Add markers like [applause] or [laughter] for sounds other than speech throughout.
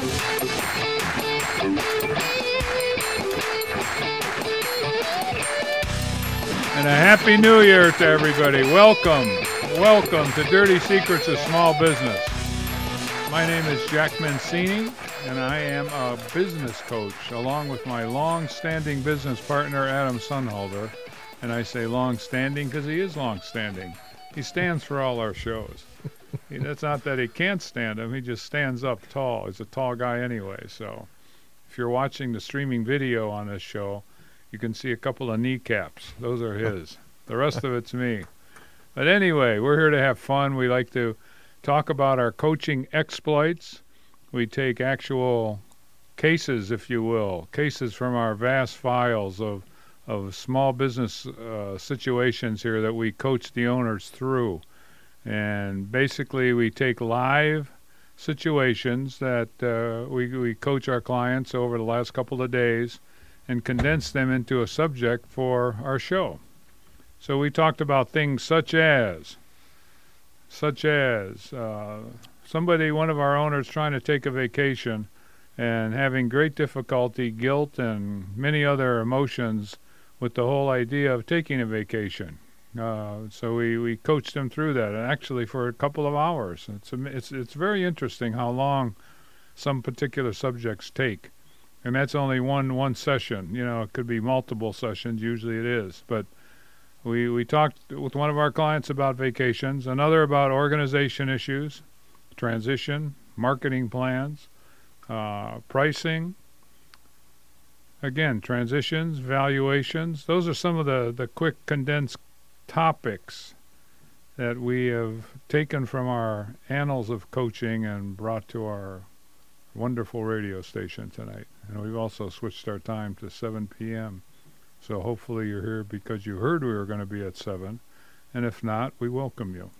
And a happy new year to everybody. Welcome, welcome to Dirty Secrets of Small Business. My name is Jack Mancini, and I am a business coach along with my long standing business partner, Adam Sonnhalter. And I say long standing because he is long standing. He stands for all our shows. That's not that he can't stand him, he just stands up tall. He's a tall guy anyway. So if you're watching the streaming video on this show, you can see a couple of kneecaps. Those are his. the rest of it's me. But anyway, we're here to have fun. We like to talk about our coaching exploits. We take actual cases, if you will, cases from our vast files of of small business uh, situations here that we coach the owners through. And basically, we take live situations that uh, we, we coach our clients over the last couple of days and condense them into a subject for our show. So we talked about things such as, such as uh, somebody, one of our owners, trying to take a vacation and having great difficulty, guilt, and many other emotions with the whole idea of taking a vacation. Uh, so we, we coached them through that, actually for a couple of hours. It's it's it's very interesting how long some particular subjects take and that's only one one session. You know, it could be multiple sessions. Usually it is, but we we talked with one of our clients about vacations, another about organization issues, transition, marketing plans, uh, pricing. Again, transitions, valuations. Those are some of the the quick condensed topics that we have taken from our annals of coaching and brought to our wonderful radio station tonight. And we've also switched our time to 7 p.m. So hopefully you're here because you heard we were going to be at 7. And if not, we welcome you.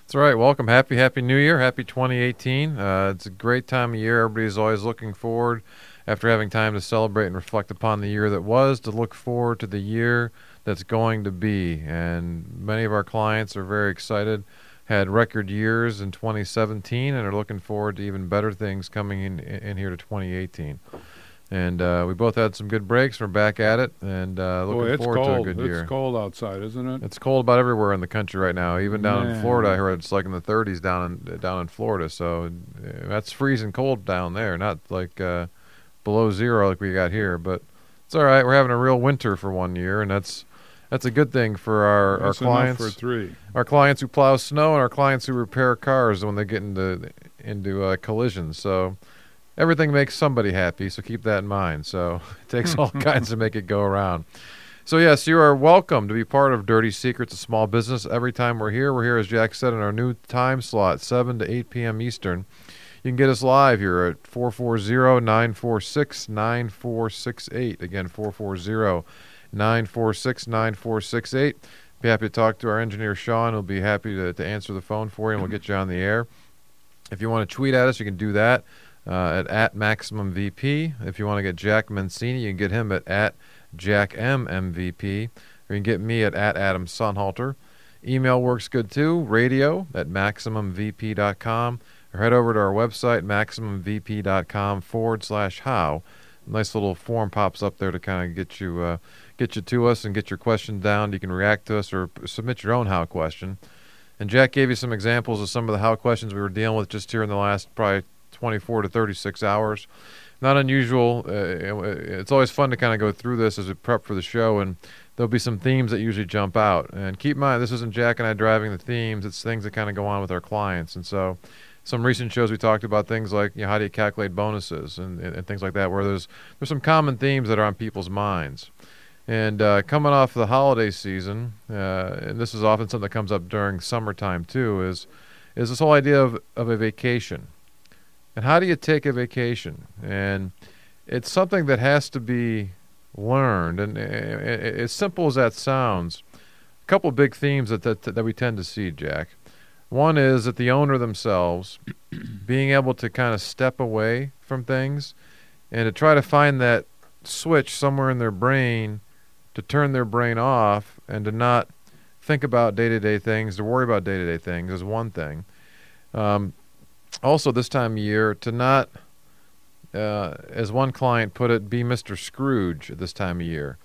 That's right. Welcome. Happy, happy New Year. Happy 2018. Uh, it's a great time of year. Everybody's always looking forward, after having time to celebrate and reflect upon the year that was, to look forward to the year that's going to be. And many of our clients are very excited had record years in 2017 and are looking forward to even better things coming in in here to 2018. And uh, we both had some good breaks. We're back at it, and uh, looking Boy, forward cold. to a good year. It's cold outside, isn't it? It's cold about everywhere in the country right now. Even down Man. in Florida, I heard it's like in the 30s down in down in Florida. So uh, that's freezing cold down there, not like uh, below zero like we got here. But it's all right. We're having a real winter for one year, and that's that's a good thing for our, That's our clients. for three. Our clients who plow snow and our clients who repair cars when they get into into uh, collisions. So everything makes somebody happy. So keep that in mind. So [laughs] it takes all [laughs] kinds to make it go around. So yes, you are welcome to be part of Dirty Secrets of Small Business. Every time we're here, we're here as Jack said in our new time slot, 7 to 8 p.m. Eastern. You can get us live here at 440-946-9468. Again, 440 946 9468. Be happy to talk to our engineer, Sean. He'll be happy to, to answer the phone for you, and we'll get you on the air. If you want to tweet at us, you can do that uh, at, at MaximumVP. If you want to get Jack Mancini, you can get him at, at JackMMVP. Or you can get me at, at Adam Sonnhalter. Email works good too, radio at MaximumVP.com. Or head over to our website, MaximumVP.com forward slash how. Nice little form pops up there to kind of get you uh, get you to us and get your question down. You can react to us or submit your own how question. And Jack gave you some examples of some of the how questions we were dealing with just here in the last probably 24 to 36 hours. Not unusual. Uh, it's always fun to kind of go through this as a prep for the show, and there'll be some themes that usually jump out. And keep in mind, this isn't Jack and I driving the themes; it's things that kind of go on with our clients. And so, some recent shows we talked about things like you know, how do you calculate bonuses and, and, and, things like that, where there's there's some common themes that are on people's minds. And uh, coming off the holiday season, uh, and this is often something that comes up during summertime too, is is this whole idea of, of a vacation. And how do you take a vacation? And it's something that has to be learned. And uh, as simple as that sounds, a couple big themes that, that, that we tend to see, Jack. One is that the owner themselves being able to kind of step away from things and to try to find that switch somewhere in their brain to turn their brain off and to not think about day to day things, to worry about day to day things is one thing. Um, also, this time of year, to not uh, as one client put it, be Mr. Scrooge at this time of year,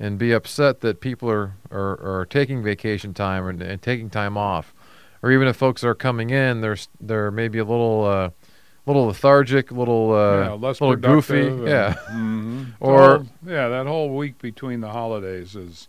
and be upset that people are are, are taking vacation time and, and taking time off, or even if folks are coming in, they're they're maybe a little uh, little lethargic, little uh, yeah, less little goofy, and- yeah. [laughs] [laughs] mhm. Or- yeah, that whole week between the holidays is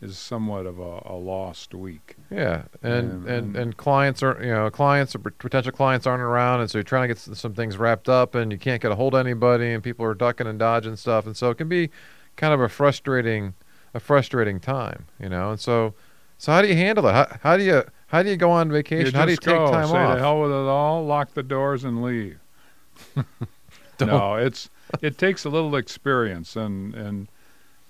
is somewhat of a, a lost week. Yeah, and And- and and- and clients are you know clients or potential clients aren't around, and so you're trying to get some things wrapped up, and you can't get a hold of anybody, and people are ducking and dodging stuff, and so it can be kind of a frustrating a frustrating time, you know. And so so how do you handle it? How, how do you how do you go on vacation? You how do you just take go, time say off? to hell with it all, lock the doors and leave. [laughs] No, it's it takes a little experience and and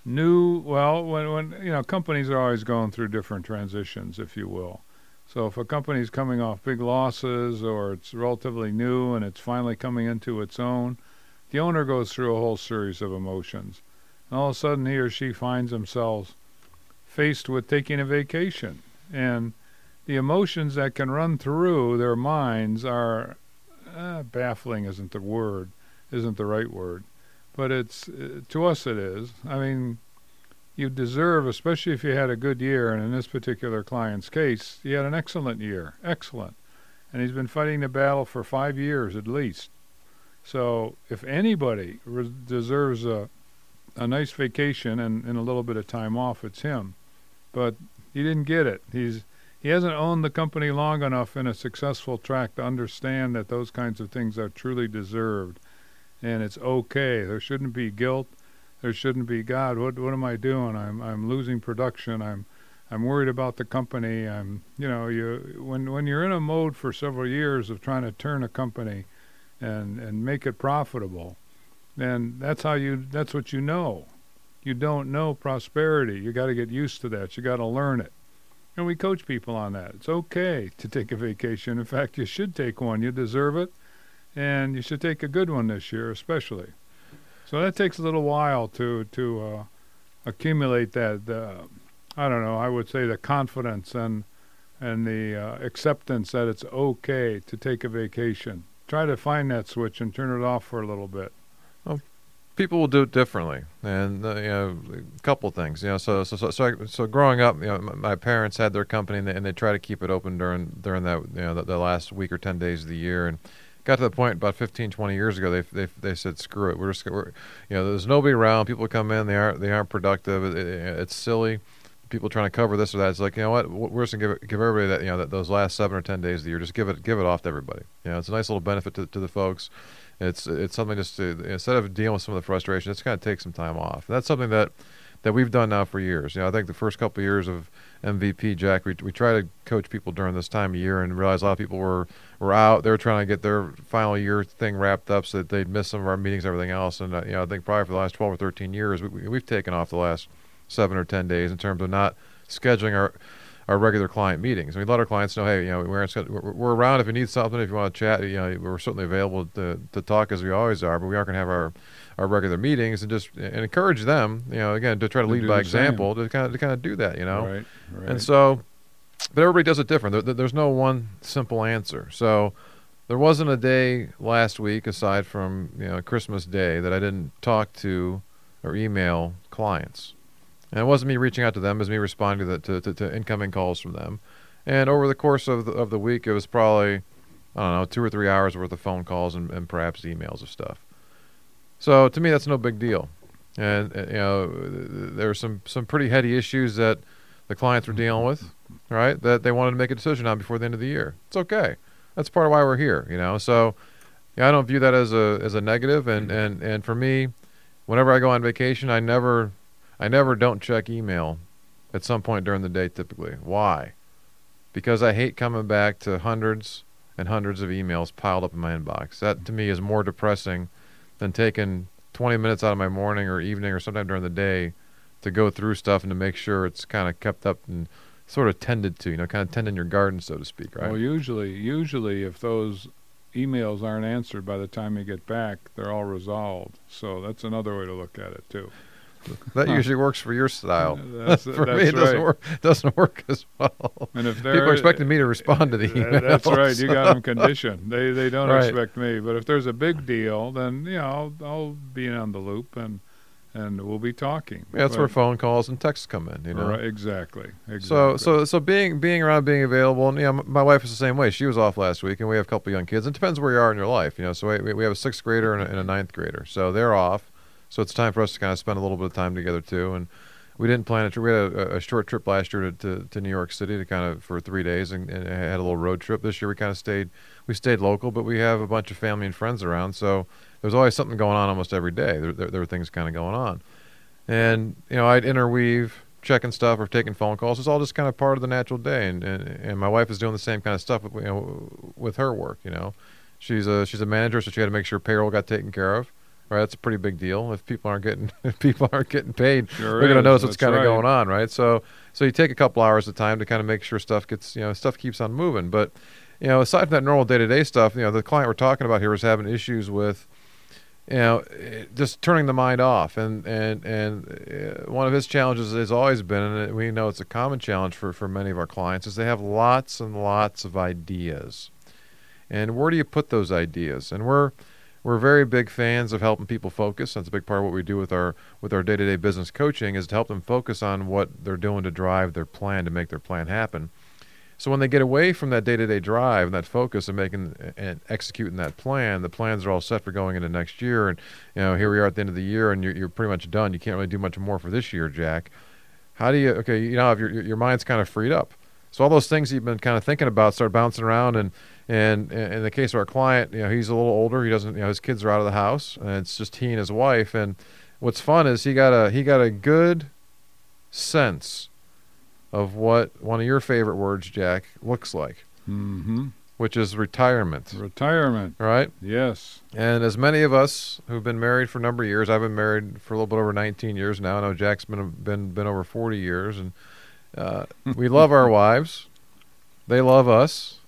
new. Well, when when you know companies are always going through different transitions, if you will. So if a company's coming off big losses or it's relatively new and it's finally coming into its own, the owner goes through a whole series of emotions. And all of a sudden he or she finds themselves faced with taking a vacation. And the emotions that can run through their minds are uh, baffling isn't the word, isn't the right word. But it's uh, to us it is. I mean, you deserve, especially if you had a good year, and in this particular client's case, he had an excellent year, excellent, and he's been fighting the battle for five years at least. So if anybody res- deserves a a nice vacation and, and a little bit of time off, it's him. But he didn't get it. He's he hasn't owned the company long enough in a successful track to understand that those kinds of things are truly deserved, and it's okay. There shouldn't be guilt. There shouldn't be God. What what am I doing? I'm I'm losing production. I'm I'm worried about the company. I'm you know you when when you're in a mode for several years of trying to turn a company, and and make it profitable, then that's how you that's what you know. You don't know prosperity. You got to get used to that. You got to learn it. And we coach people on that. It's okay to take a vacation. In fact, you should take one. You deserve it. And you should take a good one this year, especially. So that takes a little while to to uh, accumulate that. Uh, I don't know. I would say the confidence and and the uh, acceptance that it's okay to take a vacation. Try to find that switch and turn it off for a little bit. People will do it differently, and uh, you know, a couple things. You know, so so so so, so growing up, you know, my, my parents had their company, and they, and they try to keep it open during during that you know the, the last week or ten days of the year, and got to the point about 15, 20 years ago. They they they said, "Screw it, we're just we're, you know, there's nobody around. People come in, they aren't they aren't productive. It, it, it's silly." People trying to cover this or that. It's like you know what? We're just gonna give give everybody that you know that those last seven or ten days of the year. Just give it give it off to everybody. You know, it's a nice little benefit to, to the folks. It's it's something just to instead of dealing with some of the frustration, it's got to take some time off. That's something that that we've done now for years. You know, I think the first couple of years of MVP Jack, we we try to coach people during this time of year and realize a lot of people were were out. They were trying to get their final year thing wrapped up so that they'd miss some of our meetings, and everything else. And uh, you know, I think probably for the last twelve or thirteen years, we, we, we've taken off the last seven or ten days in terms of not scheduling our our regular client meetings. We let our clients know, hey, you know, we're, we're, around if you need something, if you want to chat, you know, we're certainly available to, to talk as we always are, but we aren't going to have our, our regular meetings and just and encourage them, you know, again, to try to lead by same. example, to kind of to kind of do that, you know. Right. Right. And so, but everybody does it different. There- there's no one simple answer. So, there wasn't a day last week aside from you know Christmas Day that I didn't talk to or email clients. And it wasn't me reaching out to them; it was me responding to, the, to, to, incoming calls from them. And over the course of the, of the week, it was probably I don't know two or three hours worth of phone calls and, and perhaps emails of stuff. So to me, that's no big deal. And uh, you know, there are some some pretty heady issues that the clients were dealing with, right? That they wanted to make a decision on before the end of the year. It's okay. That's part of why we're here, you know. So, yeah, I don't view that as a as a negative. And and and for me, whenever I go on vacation, I never I never don't check email at some point during the day. Typically, why? Because I hate coming back to hundreds and hundreds of emails piled up in my inbox. That to me is more depressing than taking 20 minutes out of my morning or evening or sometime during the day to go through stuff and to make sure it's kind of kept up and sort of tended to, you know, kind of tending your garden, so to speak, right? Well, usually, usually, if those emails aren't answered by the time you get back, they're all resolved. So that's another way to look at it too. That usually works for your style. That's- [laughs] for that's me, it doesn't right. work. Doesn't work as well. And if People are expecting me to respond to the Th- email. That's right. You got them conditioned. They they don't Right. expect me. But if there's a big deal, then you know I'll, I'll be on the loop and and we'll be talking. Yeah, that's where phone calls and texts come in. You know. Right, exactly. Exactly. So so so being being around, being available, and you know, my wife is the same way. She was off last week, and we have a couple young kids. It depends where you are in your life, you know. So we we have a sixth grader and a, and a ninth grader, so they're off. So it's time for us to kind of spend a little bit of time together too. And we didn't plan a trip. We had a, a short trip last year to, to, to New York City to kind of for three days, and, and had a little road trip. This year we kind of stayed we stayed local, but we have a bunch of family and friends around, so there's always something going on almost every day. There there, there are things kind of going on, and you know I'd interweave checking stuff or taking phone calls. It's all just kind of part of the natural day, and and, and my wife is doing the same kind of stuff with you know with her work. You know, she's a she's a manager, so she had to make sure payroll got taken care of. Right, that's a pretty big deal. If people aren't getting [laughs] if people aren't getting paid, Sure we're going to notice what's kind of right. going on, right? So so you take a couple hours of time to kind of make sure stuff gets you know stuff keeps on moving. But you know, aside from that normal day to day stuff, you know, the client we're talking about here is having issues with you know eh, just turning the mind off and and and uh, one of his challenges has always been and we know it's a common challenge for for many of our clients is they have lots and lots of ideas and where do you put those ideas and we're we're very big fans of helping people focus that's a big part of what we do with our with our day-to-day business coaching is to help them focus on what they're doing to drive their plan to make their plan happen so when they get away from that day-to-day drive and that focus and making and executing that plan, the plans are all set for going into next year. And you know, here we are at the end of the year, and you're, you're pretty much done. You can't really do much more for this year, Jack. How do you? Okay, you know, if your your mind's kind of freed up, so all those things you've been kind of thinking about start bouncing around. And and in the case of our client, you know, he's a little older. He doesn't, you know, his kids are out of the house, and it's just he and his wife. And what's fun is he got a he got a good sense of what one of your favorite words, Jack, looks like, hmm which is retirement, retirement. right? Yes. And as many of us who've been married for a number of years, I've been married for a little bit over 19 years now. I know Jack's been been been over 40 years, and uh, we love our [laughs] wives, they love us,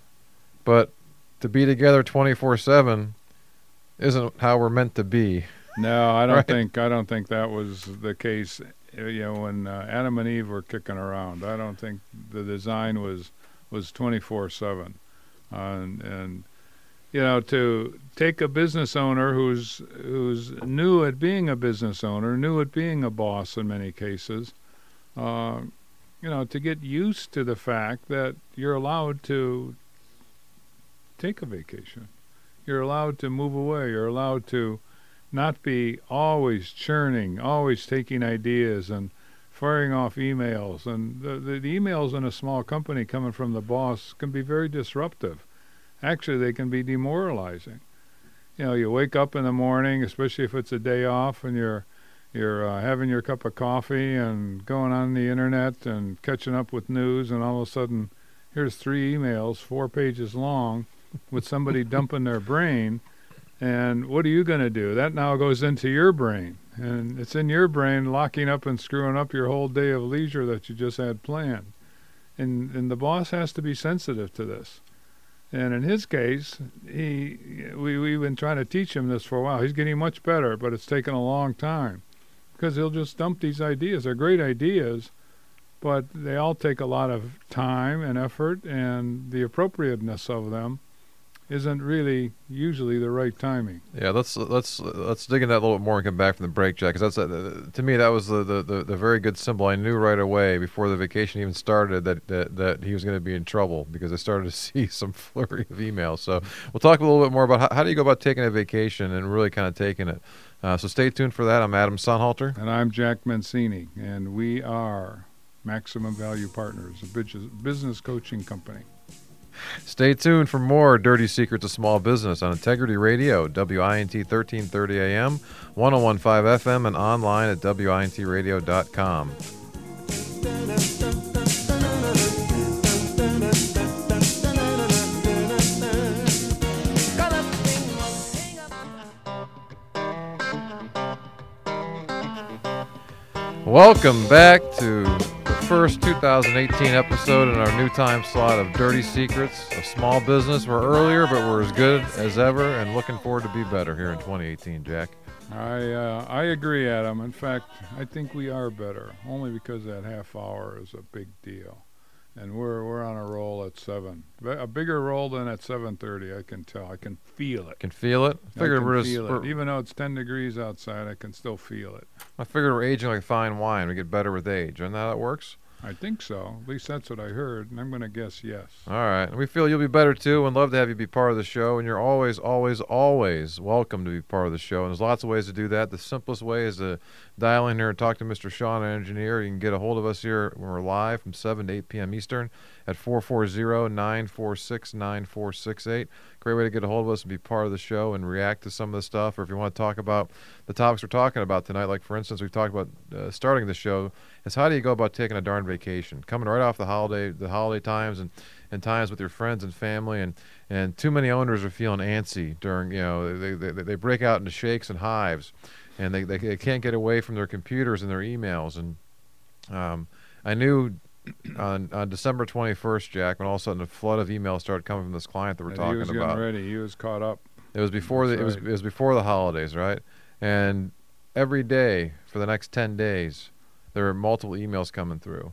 but to be together 24/7 isn't how we're meant to be. No, I don't Right. think I don't think that was the case. uh, You know, when uh, Adam and Eve were kicking around, I don't think the design was was twenty four seven, and and you know to take a business owner who's who's new at being a business owner, new at being a boss in many cases, uh, you know, to get used to the fact that you're allowed to take a vacation, you're allowed to move away, you're allowed to not be always churning, always taking ideas and firing off emails. And the, the, the emails in a small company coming from the boss can be very disruptive. Actually, they can be demoralizing. You know, you wake up in the morning, especially if it's a day off, and you're you're uh, having your cup of coffee and going on the internet and catching up with news, and all of a sudden, here's three emails, four pages long, with somebody dumping their brain. And what are you going to do? That now goes into your brain. And it's in your brain locking up and screwing up your whole day of leisure that you just had planned. And, and the boss has to be sensitive to this. And in his case, he we, we've been trying to teach him this for a while. He's getting much better, but it's taken a long time because he'll just dump these ideas. They're great ideas, but they all take a lot of time and effort, and the appropriateness of them isn't really usually the right timing. Yeah, let's let's let's dig into that a little bit more and come back from the break, Jack. Because that's uh, to me that was the, the, the, the very good symbol. I knew right away before the vacation even started that that, that he was going to be in trouble because I started to [laughs] see some flurry of emails. So we'll talk a little bit more about how, how do you go about taking a vacation and really kind of taking it. Uh, so stay tuned for that. I'm Adam Sonnhalter. And I'm Jack Mancini, and we are Maximum Value Partners, a business business coaching company. Stay tuned for more Dirty Secrets of Small Business on Integrity Radio, WINT 1330 AM, 1015 FM, and online at WINTradio.com. Welcome back to the first 2018 episode in our new time slot of Dirty Secrets of Small Business. We're earlier, but we're as good as ever and looking forward to be better here in 2018, Jack. I uh, I agree, Adam. In fact, I think we are better, only because that half hour is a big deal, and we're we're on a roll at seven, a bigger roll than at 7:30. I can tell. I can feel it. Can feel it. I Figured can we're, just, feel we're it. Even though it's 10 degrees outside, I can still feel it. I figured we're aging like fine wine. We get better with age. Isn't that how that works? I think so. At least that's what I heard, and I'm going to guess yes. All right. We feel you'll be better too and love to have you be part of the show. And you're always, always, always welcome to be part of the show. And there's lots of ways to do that. The simplest way is to dial in here and talk to Mr. Sean, our engineer. You can get a hold of us here when we're live from 7 to 8 p.m. Eastern at 440 946 9468. Great way to get a hold of us and be part of the show and react to some of the stuff. Or if you want to talk about the topics we're talking about tonight, like for instance, we've talked about uh, starting the show, is how do you go about taking a darn vacation? Coming right off the holiday, the holiday times and, and times with your friends and family. And, and too many owners are feeling antsy during, you know, they, they, they break out into shakes and hives and they, they, they can't get away from their computers and their emails. And um, I knew on, on December 21st, Jack, when all of a sudden a flood of emails started coming from this client that we're And talking he was about. getting ready. He was caught up. It was before the it was it was before the holidays, right? And every day for the next 10 days there are multiple emails coming through.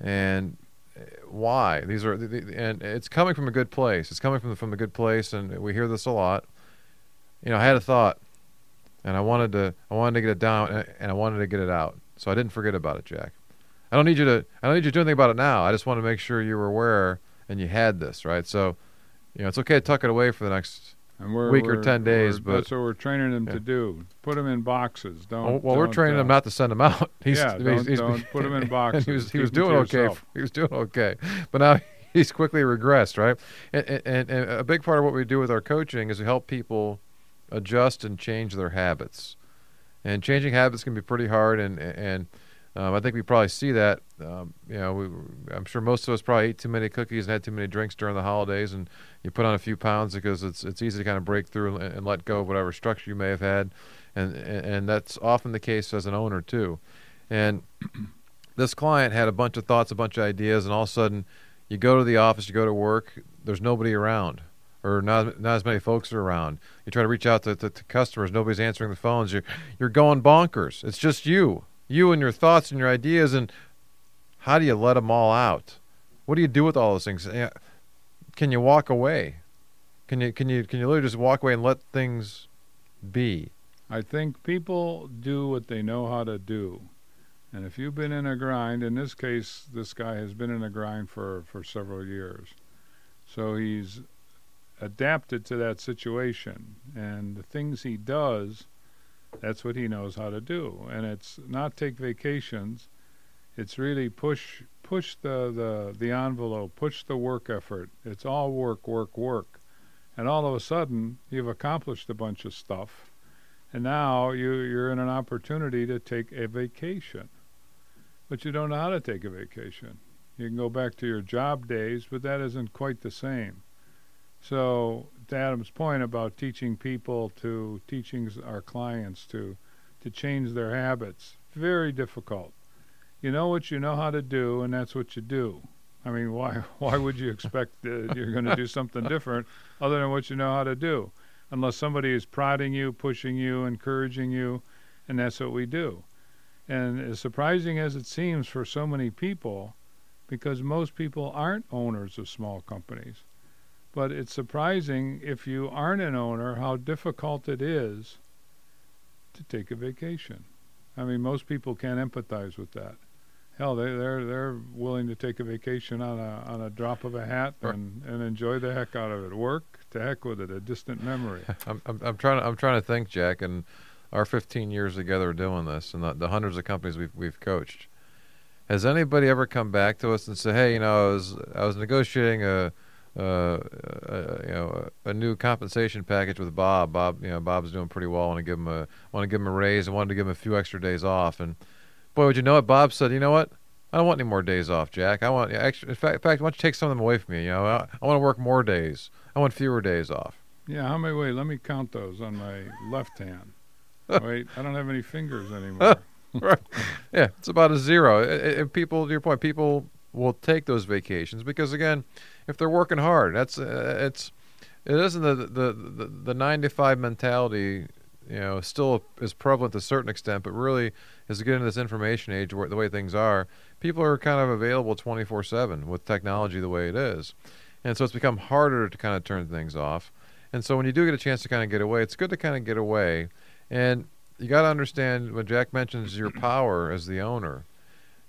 And uh, why? These are and it's coming from a good place. It's coming from from a good place and we hear this a lot. You know, I had a thought and I wanted to I wanted to get it down and- and I wanted to get it out. So I didn't forget about it, Jack. I don't need you to I don't need you to do anything about it now. I just want to make sure you were aware and you had this, right? So, you know, it's okay to tuck it away for the next And we're, Week or we're- 10 days, we're- That's but- what we're training them Yeah. to do. Put them in boxes. Don't. Oh, well, we're training uh, him not to send them out. [laughs] He's, yeah, he's- don't, he's- don't [laughs] put them in boxes. [laughs] he was he was doing okay. yourself. He was doing okay, but now he's quickly regressed, right? And, and, and a big part of what we do with our coaching is to help people adjust and change their habits. And changing habits can be pretty hard, and and um, I think we probably see that. Um, you know, we, I'm sure most of us probably ate too many cookies and had too many drinks during the holidays, and you put on a few pounds because it's it's easy to kind of break through and, and let go of whatever structure you may have had, and and, and that's often the case as an owner too. And [clears throat] this client had a bunch of thoughts, a bunch of ideas, and all of a sudden, you go to the office, you go to work, there's nobody around, or not not as many folks are around. You try to reach out to, to, to customers, nobody's answering the phones. You're you're going bonkers. It's just you, you and your thoughts and your ideas, and how do you let them all out? What do you do with all those things? Can you walk away? Can you can you can you literally just walk away and let things be? I think people do what they know how to do. And if you've been in a grind, in this case, this guy has been in a grind for, for several years. So he's adapted to that situation. And the things he does, that's what he knows how to do. And it's not take vacations, it's really push push the, the, the envelope, push the work effort. It's all work, work, work. And all of a sudden, you've accomplished a bunch of stuff. And now you, you're in an opportunity to take a vacation. But you don't know how to take a vacation. You can go back to your job days, but that isn't quite the same. So, to Adam's point about teaching people to, teaching our clients to, to change their habits, very difficult. You know what you know how to do, and that's what you do. I mean, why, [laughs] why would you expect that you're going to do something different other than what you know how to do? unless somebody is prodding you, pushing you, encouraging you, and that's what we do. And as surprising as it seems for so many people, because most people aren't owners of small companies, but it's surprising if you aren't an owner how difficult it is to take a vacation. I mean, most people can't empathize with that. Hell, they, they're they're willing to take a vacation on a on a drop of a hat and, and enjoy the heck out of it. Work to heck with it, a distant memory. [laughs] I'm, I'm, I'm trying to I'm trying to think, Jack, and our 15 years together doing this, and the, the hundreds of companies we've we've coached. Has anybody ever come back to us and say, "Hey, you know, I was I was negotiating a, uh, a you know a, new compensation package with Bob. Bob, you know, Bob's doing pretty well. I want to give him a want to give him a raise. I wanted to give him a few extra days off. And boy, would you know it? Bob said, "You know what? I don't want any more days off, Jack. I want actually, in fact, in fact, why don't you take some of them away from me? You know, I, I want to work more days. I want fewer days off." Yeah, how many? Wait, let me count those on my left hand. [laughs] Wait, I don't have any fingers anymore. [laughs] right. Yeah, it's about a zero. And people, to your point, people will take those vacations because again, if they're working hard, that's uh, it's it isn't the the the, the nine to five mentality. You know, still is prevalent to a certain extent, but really, as we get into this information age, where the way things are, people are kind of available twenty four seven with technology the way it is, and so it's become harder to kind of turn things off. And so when you do get a chance to kind of get away, it's good to kind of get away. And you got to understand when Jack mentions your power as the owner.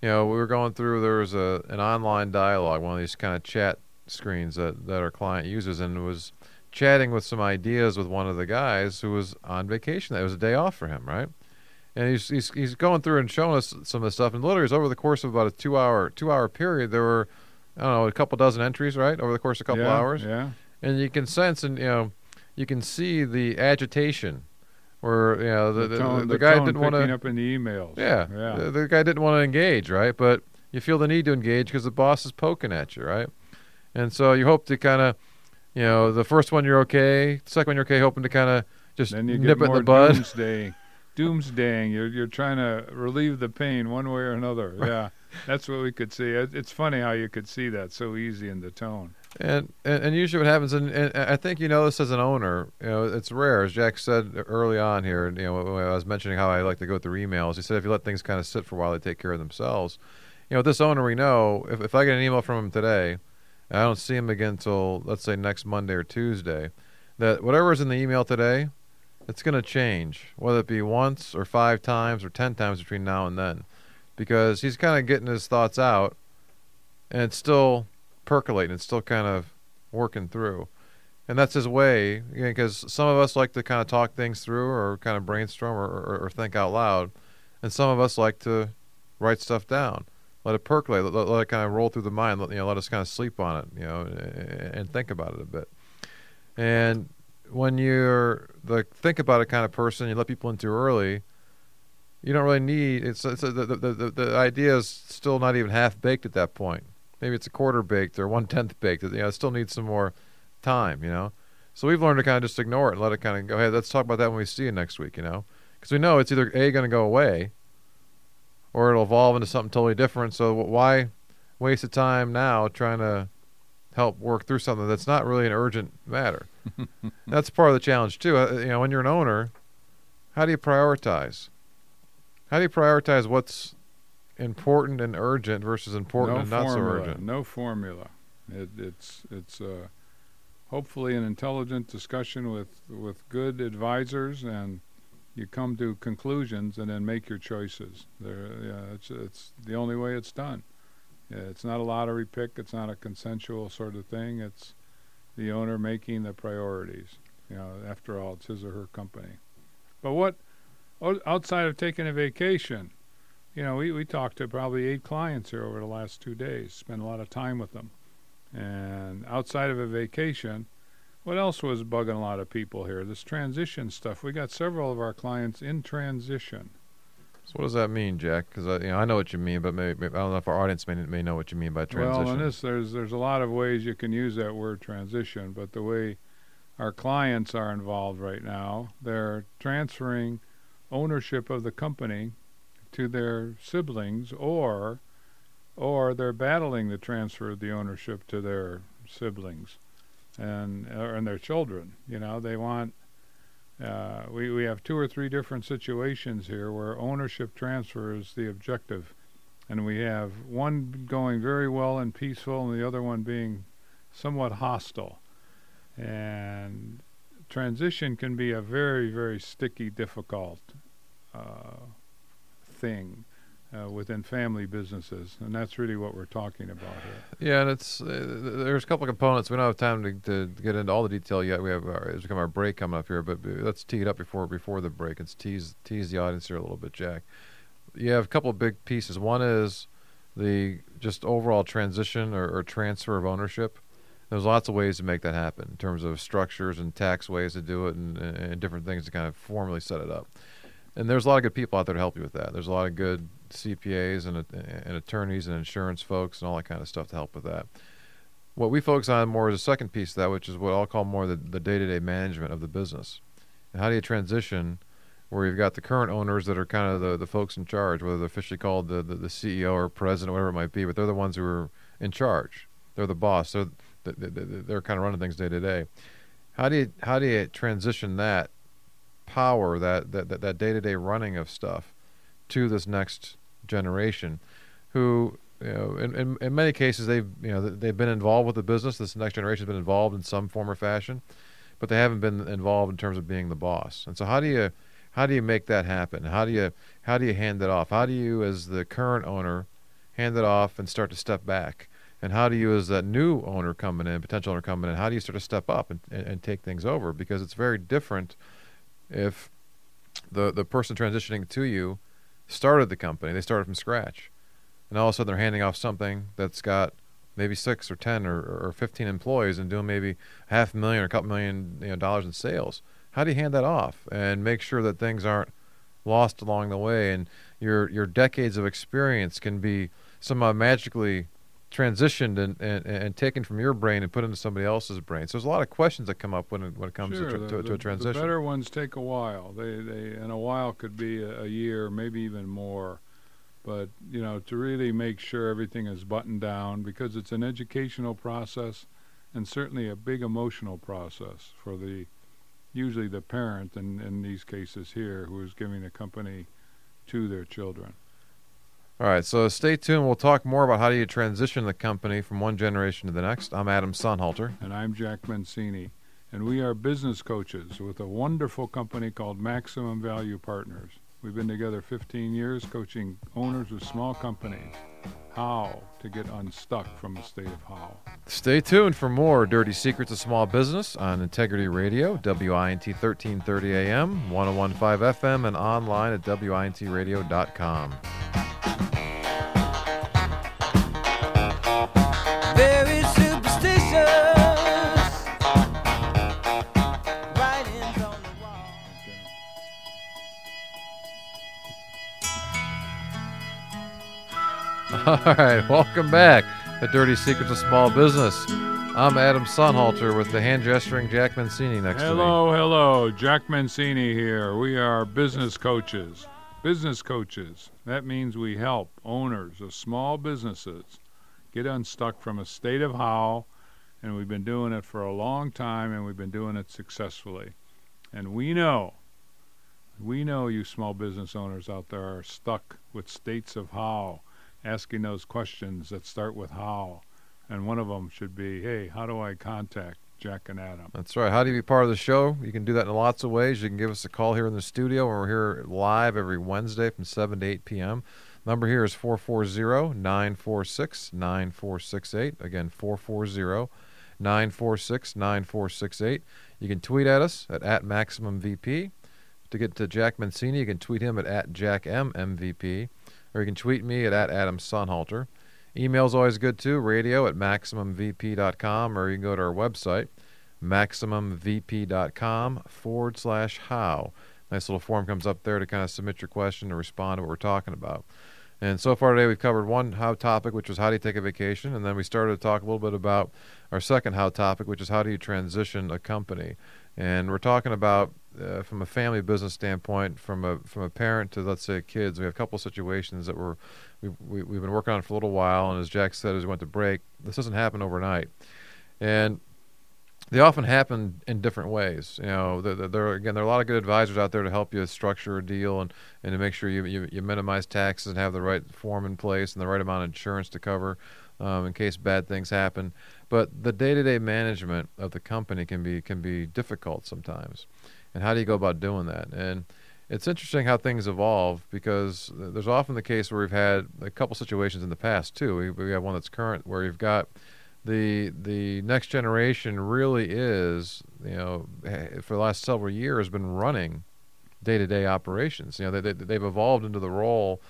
You know, we were going through there was a an online dialogue, one of these kind of chat screens that that our client uses, and was chatting with some ideas with one of the guys who was on vacation. That was a day off for him, right? And he's he's he's going through and showing us some of the stuff. And literally, over the course of about a two hour two hour period, there were I don't know a couple dozen entries, right, over the course of a couple yeah, hours. Yeah. And you can sense and you know you can see the agitation where you know the, the, tone, the, the guy didn't want to up in the emails. yeah, yeah. The, the guy didn't want to engage right but you feel the need to engage because the boss is poking at you right and so you hope to kind of you know the first one you're okay the second one you're okay hoping to kind of just then you nip get it in the bud doomsday, [laughs] doomsdaying. You're you're trying to relieve the pain one way or another. Yeah, that's what we could see. It, it's funny how you could see that so easy in the tone. And, and and usually what happens, and, and I think you know this as an owner, you know, it's rare. As Jack said early on here, you know, I was mentioning how I like to go through emails, he said if you let things kind of sit for a while, they take care of themselves. You know, this owner we know, if if I get an email from him today, and I don't see him again until let's say next Monday or Tuesday, that whatever's in the email today, it's going to change, whether it be once or five times or ten times between now and then, because he's kind of getting his thoughts out, and it's still percolating. It's still kind of working through. And that's his way, because some of us like to kind of talk things through or kind of brainstorm or, or, or, think out loud. And some of us like to write stuff down, let it percolate, let, let it kind of roll through the mind, let, you know, let us kind of sleep on it, you know, and think about it a bit. And when you're the think about it kind of person, you let people in too early, you don't really need, it's, it's the, the, the, the idea is still not even half baked at that point maybe it's a quarter baked or one tenth baked. You know, it still needs some more time. You know, so we've learned to kind of just ignore it and let it kind of go. Hey, let's talk about that when we see you next week. You know, because we know it's either a going to go away, or it'll evolve into something totally different. So why waste the time now trying to help work through something that's not really an urgent matter? [laughs] that's part of the challenge too. Uh, you know, when you're an owner, how do you prioritize? How do you prioritize what's important and urgent versus important no and not formula, so urgent. No formula. It, it's it's uh, hopefully an intelligent discussion with with good advisors, and you come to conclusions and then make your choices. There, yeah, it's it's the only way it's done. Yeah, it's not a lottery pick. It's not a consensual sort of thing. It's the owner making the priorities. You know, after all, it's his or her company. But what outside of taking a vacation? You know, we, we talked to probably eight clients here over the last two days, spent a lot of time with them. And outside of a vacation, what else was bugging a lot of people here? This transition stuff. We got several of our clients in transition. So what does that mean, Jack? Because I, you know, I know what you mean, but maybe, maybe, I don't know if our audience may may know what you mean by transition. Well, in this, there's there's a lot of ways you can use that word transition, but the way our clients are involved right now, they're transferring ownership of the company to their siblings or or they're battling the transfer of the ownership to their siblings and and their children. You know they want uh, we we have two or three different situations here where ownership transfer is the objective. And we have one going very well and peaceful and the other one being somewhat hostile. And transition can be a very very sticky difficult uh, thing uh, within family businesses, and that's really what we're talking about here. Yeah, and it's uh, there's a couple of components. We don't have time to, to get into all the detail yet. We have our, it's become our break coming up here, but let's tee it up before before the break. Let's tease tease the audience here a little bit, Jack. You have a couple of big pieces. One is the just overall transition or, or transfer of ownership. There's lots of ways to make that happen in terms of structures and tax ways to do it, and, and different things to kind of formally set it up and there's a lot of good people out there to help you with that. There's a lot of good CPAs and, and attorneys and insurance folks and all that kind of stuff to help with that. What we focus on more is the second piece of that, which is what I'll call more the, the day-to-day management of the business. And how do you transition where you've got the current owners that are kind of the, the folks in charge, whether they're officially called the, the, the CEO or president, whatever it might be, but they're the ones who are in charge. They're the boss. They're they're kind of running things day to day. How do you how do you transition that power, that that that day to day running of stuff, to this next generation, who you know, in, in, in many cases they've you know they've been involved with the business. This next generation has been involved in some form or fashion, but they haven't been involved in terms of being the boss. And so how do you how do you make that happen? How do you how do you hand it off? How do you, as the current owner, hand it off and start to step back? And how do you, as that new owner coming in, potential owner coming in, how do you start to step up and, and, and take things over? Because it's very different if the the person transitioning to you started the company, they started from scratch, and all of a sudden they're handing off something that's got maybe six or ten or, or fifteen employees and doing maybe half a million or a couple million you know, dollars in sales how do you hand that off and make sure that things aren't lost along the way and your your decades of experience can be somehow magically transitioned and, and, and taken from your brain and put into somebody else's brain. So there's a lot of questions that come up when it, when it comes sure, to, the, to, to, a transition. The better ones take a while. They they and a while could be a, a year, maybe even more. But you know, to really make sure everything is buttoned down because it's an educational process and certainly a big emotional process for the usually the parent, in, in these cases here, who is giving the company to their children. All right, so stay tuned. We'll talk more about how do you transition the company from one generation to the next. I'm Adam Sonnhalter. And I'm Jack Mancini. And we are business coaches with a wonderful company called Maximum Value Partners. We've been together 15 years coaching owners of small companies how to get unstuck from a state of how. Stay tuned for more Dirty Secrets of Small Business on Integrity Radio, WINT 1330 AM, 1015 FM, and online at WINTradio.com. [laughs] All right, welcome back to Dirty Secrets of Small Business. I'm Adam Sonnhalter with the hand gesturing Jack Mancini next hello, to me. Hello, hello. Jack Mancini here. We are business coaches. Business coaches. That means we help owners of small businesses get unstuck from a state of how, and we've been doing it for a long time, and we've been doing it successfully. And we know, we know you small business owners out there are stuck with states of how asking those questions that start with how. And one of them should be, hey, how do I contact Jack and Adam? That's right. How do you be part of the show? You can do that in lots of ways. You can give us a call here in the studio, we're here live every Wednesday from 7 to 8 p.m. Number here is 440 946 9468. Again, 440 946 9468. You can tweet at us at, at MaximumVP. To get to Jack Mancini, you can tweet him at, at JackMMVP or you can tweet me at, at Adam Sonnhalter. Email's always good too, radio at MaximumVP.com, or you can go to our website, MaximumVP.com forward slash how. Nice little form comes up there to kind of submit your question and respond to what we're talking about. And so far today, we've covered one how topic, which was how do you take a vacation, and then we started to talk a little bit about our second how topic, which is how do you transition a company. And we're talking about uh, from a family business standpoint, from a from a parent to let's say kids, we have a couple situations that we're we've, we, have been working on for a little while. And as Jack said, as we went to break, this doesn't happen overnight, and they often happen in different ways. You know, there, there again, there are a lot of good advisors out there to help you structure a deal and, and to make sure you, you, you minimize taxes and have the right form in place and the right amount of insurance to cover um, in case bad things happen. But the day-to-day management of the company can be can be difficult sometimes and how do you go about doing that? And it's interesting how things evolve because there's often the case where we've had a couple situations in the past too. We, we have one that's current where you've got the the next generation really is you know for the last several years been running day to day operations. You know they, they have evolved into the role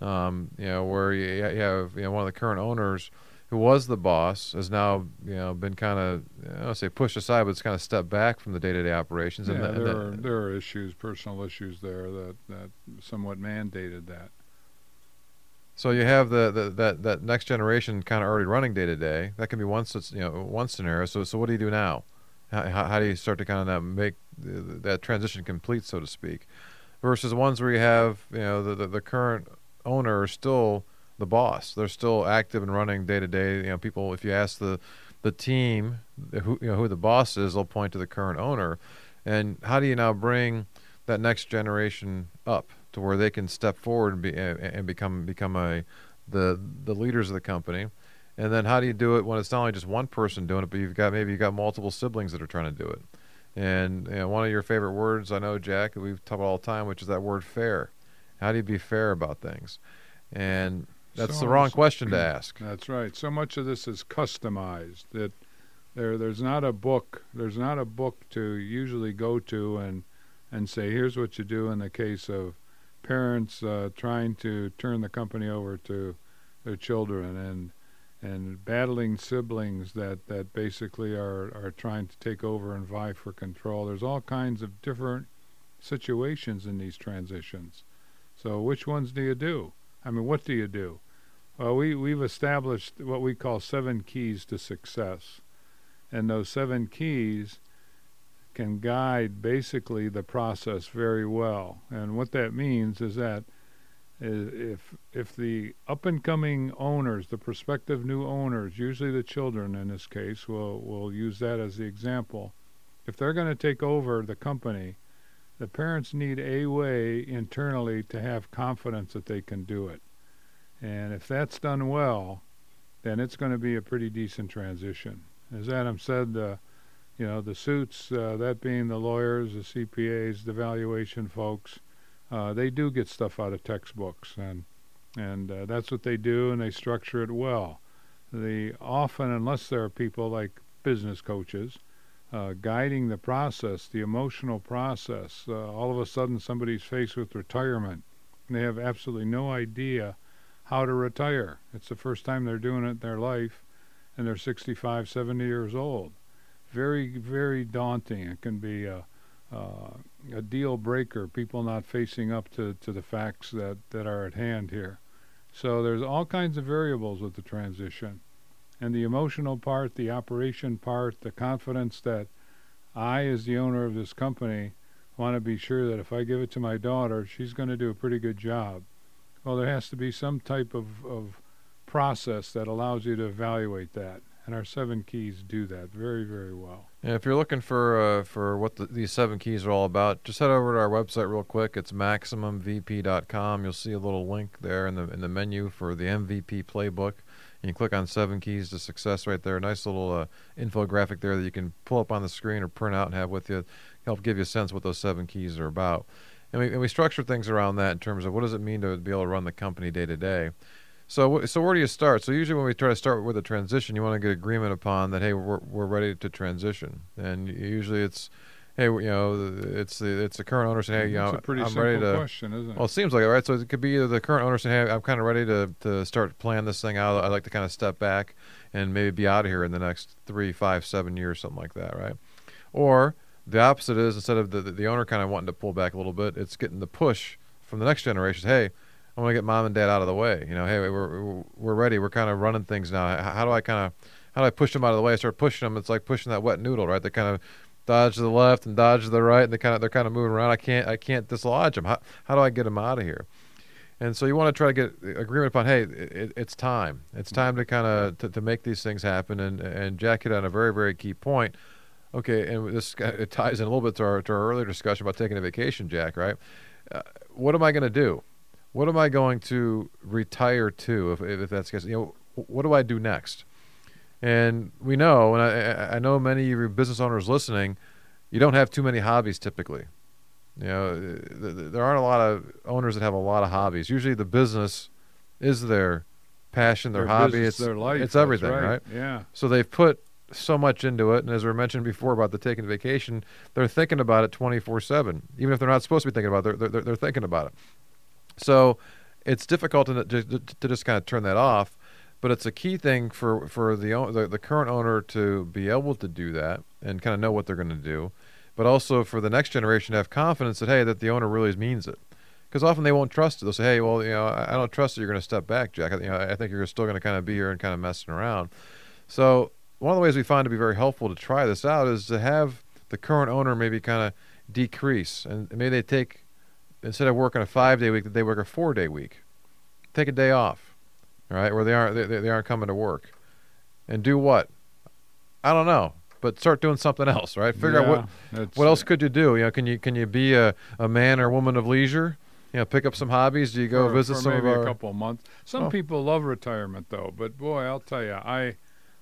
um, you know where you, you have you know one of the current owners who was the boss, has now you know been kind of I don't say pushed aside, but it's kind of stepped back from the day-to-day operations. Yeah, and there are there are issues, personal issues there that that somewhat mandated that. So you have the, the that that next generation kind of already running day to day. That can be one you know one scenario. So so what do you do now? How, how, do you start to kind of make that transition complete, so to speak? versus ones where you have you know the the, the current owner is still the boss. They're still active and running day to day. You know, people. If you ask the the team who you know who the boss is, they'll point to the current owner. And how do you now bring that next generation up to where they can step forward and be and become become a the the leaders of the company? And then how do you do it when it's not only just one person doing it, but you've got maybe you've got multiple siblings that are trying to do it. And you know, one of your favorite words, I know, Jack, we've talked about all the time, which is that word fair. How do you be fair about things? And that's so the wrong question to [clears throat] ask. That's right. So much of this is customized that there there's not a book there's not a book to usually go to and and say here's what you do in the case of parents uh, trying to turn the company over to their children and and battling siblings that, that basically are, are trying to take over and vie for control. There's all kinds of different situations in these transitions. So which ones do you do? I mean, what do you do? Well, we, we've established what we call seven keys to success. And those seven keys can guide basically the process very well. And what that means is that uh, if if the up and coming owners, the prospective new owners, usually the children in this case, will will use that as the example. If they're going to take over the company, the parents need a way internally to have confidence that they can do it. And if that's done well, then it's going to be a pretty decent transition. As Adam said, uh, you know, the suits, uh, that being the lawyers, the CPAs, the valuation folks, uh, they do get stuff out of textbooks, and and uh, that's what they do, and they structure it well. The often, unless there are people like business coaches uh, guiding the process, the emotional process, uh, all of a sudden somebody's faced with retirement, and they have absolutely no idea how to retire. It's the first time they're doing it in their life, and they're 65, 70 years old. Very, very daunting. It can be uh, uh, a deal breaker, people not facing up to, to the facts that, that are at hand here. So there's all kinds of variables with the transition. And the emotional part, the operation part, the confidence that I, as the owner of this company, want to be sure that if I give it to my daughter, she's going to do a pretty good job. Well, there has to be some type of, of process that allows you to evaluate that. And our seven keys do that very, very well. If you're looking for uh, for what the, these seven keys are all about, just head over to our website real quick. It's maximumvp.com. You'll see a little link there in the in the menu for the MVP playbook. You can click on seven keys to success right there. Nice little uh, infographic there that you can pull up on the screen or print out and have with you. Help give you a sense what those seven keys are about. And we, and we structure things around that in terms of what does it mean to be able to run the company day to day. So, so where do you start? So usually when we try to start with a transition, you want to get agreement upon that. Hey, we're we're ready to transition, and usually it's, hey, you know, it's the it's the current owner saying, hey, mm, you know, a pretty I'm simple ready to. question, isn't it? Well, it seems like it, right? So it could be the current owner saying, hey, I'm kind of ready to to start planning this thing out. I'd like to kind of step back and maybe be out of here in the next three, five, seven years, something like that, right? Or the opposite is instead of the the owner kind of wanting to pull back a little bit, it's getting the push from the next generation. Hey I want to get mom and dad out of the way. You know, hey, we're we're ready. We're kind of running things now. How, do I kind of how do I push them out of the way? I start pushing them. It's like pushing that wet noodle, right? They kind of dodge to the left and dodge to the right, and they kind of they're kind of moving around. I can't I can't dislodge them. How how do I get them out of here? And so you want to try to get agreement upon, hey, it, it's time. It's time to kind of to, to make these things happen. And and Jack hit on a very very key point. Okay, and this it ties in a little bit to our to our earlier discussion about taking a vacation, Jack. Right? Uh, what am I going to do? what am I going to retire to if, if that's? You know, what do I do next? And we know, and I, I know many business owners listening, you don't have too many hobbies typically. You know, there aren't a lot of owners that have a lot of hobbies. Usually, the business is their passion, their, their hobby. Business, it's their life. It's everything, right. right? Yeah. So they've put so much into it, and as we mentioned before about the taking vacation, they're thinking about it twenty four seven. Even if they're not supposed to be thinking about it, they're, they're, they're thinking about it. So it's difficult to, to, to just kind of turn that off. But it's a key thing for for the, the the current owner to be able to do that and kind of know what they're going to do, but also for the next generation to have confidence that hey, that the owner really means it because often they won't trust it. They'll say, "Hey, well, you know, I, don't trust that you're going to step back, Jack. I, you know, I think you're still going to kind of be here and kind of messing around." So one of the ways we find to be very helpful to try this out is to have the current owner maybe kind of decrease and maybe they take instead of working a five day week, they work a four day week. Take a day off, all right, where they aren't they, they aren't coming to work, and do what? I don't know, but start doing something else, right? Figure out what what else could you do? You know, can you can you be a, a man or woman of leisure? You know, pick up some hobbies. Do you go for, visit for some maybe of our? a couple of months. Some Oh. people love retirement though, but boy, I'll tell you, I,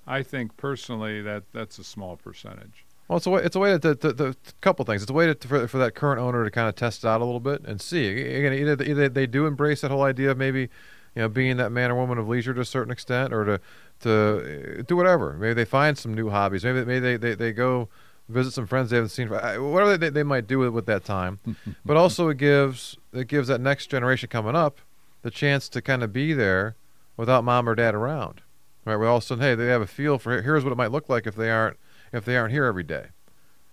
I think personally that that's a small percentage. Well, it's a way. It's a way to, to, to, to couple things. It's a way to, for, for that current owner to kind of test it out a little bit and see. Again, either either they do embrace that whole idea of maybe, you know, being that man or woman of leisure to a certain extent, or to to uh, do whatever. Maybe they find some new hobbies. Maybe maybe they, they, they go visit some friends they haven't seen. For, whatever they, they might do with, with that time. [laughs] but also it gives it gives that next generation coming up the chance to kind of be there without mom or dad around. Right? Where all of a sudden, hey, they have a feel for here's what it might look like if they aren't if they aren't here every day.